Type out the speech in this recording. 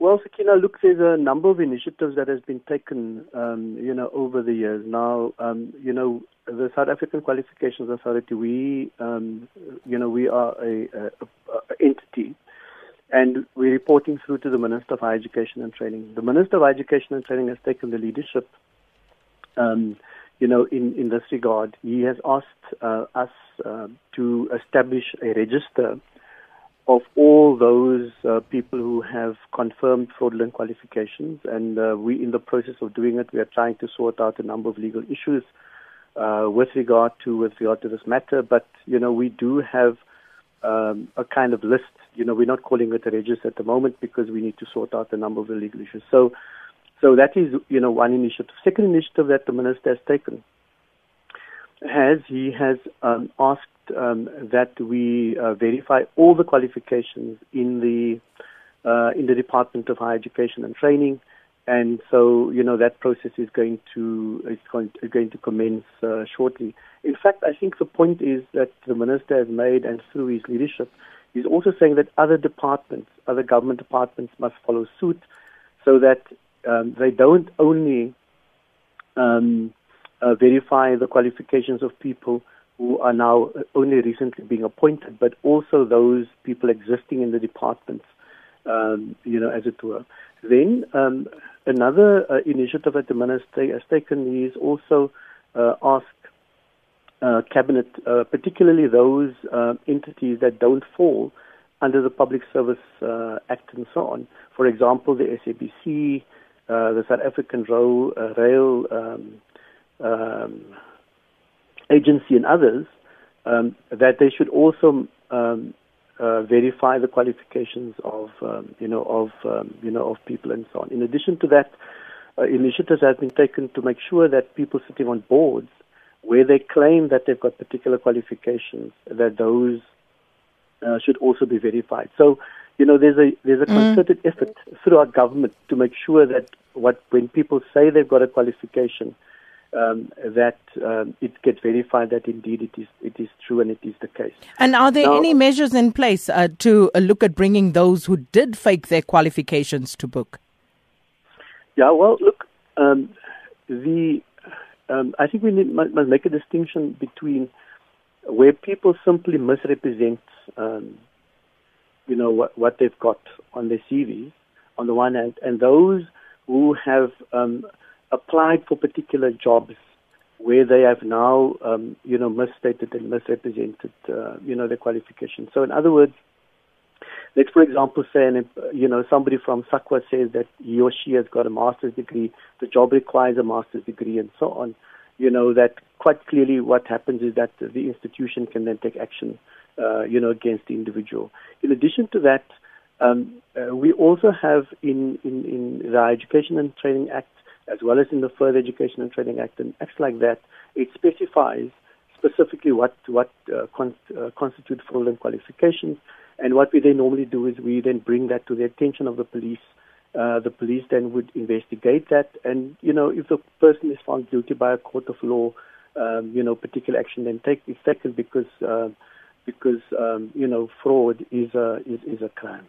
Well, Sakina, look, there's a number of initiatives that has been taken, um, you know, over the years. Now, um, you know, the South African Qualifications Authority, we, um, you know, we are a, a, a, entity, and we're reporting through to the Minister of Higher Education and Training. The Minister of Higher Education and Training has taken the leadership, um, you know, in, in this regard. He has asked uh, us uh, to establish a register of all those uh, people who have confirmed fraudulent qualifications, and uh, we, in the process of doing it, we are trying to sort out a number of legal issues uh, with regard to with regard to this matter. But you know, we do have um, a kind of list. You know, we're not calling it a register at the moment because we need to sort out a number of legal issues. So, so that is you know one initiative. Second initiative that the minister has taken has he has um, asked um, that we uh, verify all the qualifications in the uh, in the Department of Higher Education and Training, and so you know that process is going to is going to, going to commence uh, shortly. In fact, I think the point is that the minister has made, and through his leadership, he's also saying that other departments, other government departments, must follow suit, so that um, they don't only um, uh, verify the qualifications of people who are now only recently being appointed, but also those people existing in the departments, um, you know, as it were. Then um, another uh, initiative that the minister has taken is also uh, ask uh, cabinet, uh, particularly those uh, entities that don't fall under the Public Service uh, Act and so on. For example, the SABC, the South African Rail, rail um, um, agency and others um, that they should also um, uh, verify the qualifications of um, you know of um, you know of people and so on. In addition to that, uh, initiatives have been taken to make sure that people sitting on boards where they claim that they've got particular qualifications that those uh, should also be verified. So you know there's a there's a mm. concerted effort through our government to make sure that what when people say they've got a qualification um, that um, it gets verified that indeed it is it is true and it is the case. And are there now, any measures in place uh, to uh, look at bringing those who did fake their qualifications to book? Yeah, well, look, um, the um, I think we need, must, must, make a distinction between where people simply misrepresent, um, you know, what, what they've got on their CVs on the one hand, and those who have um, applied for particular jobs where they have now, um, you know, misstated and misrepresented, uh, you know, their qualifications. So, in other words, let's, for example, say, and you know, somebody from SAQA says that he or she has got a master's degree, the job requires a master's degree, and so on. You know that quite clearly. What happens is that the institution can then take action, uh, you know, against the individual. In addition to that, um, uh, we also have in, in, in the Education and Training Act as well as in the Further Education and Training Act and acts like that, it specifies specifically what what uh, con- uh, constitute fraudulent qualifications. And what we then normally do is we then bring that to the attention of the police. Uh, the police then would investigate that, and you know if the person is found guilty by a court of law, um, you know particular action then take is taken because uh, because um, you know fraud is a is, is a crime.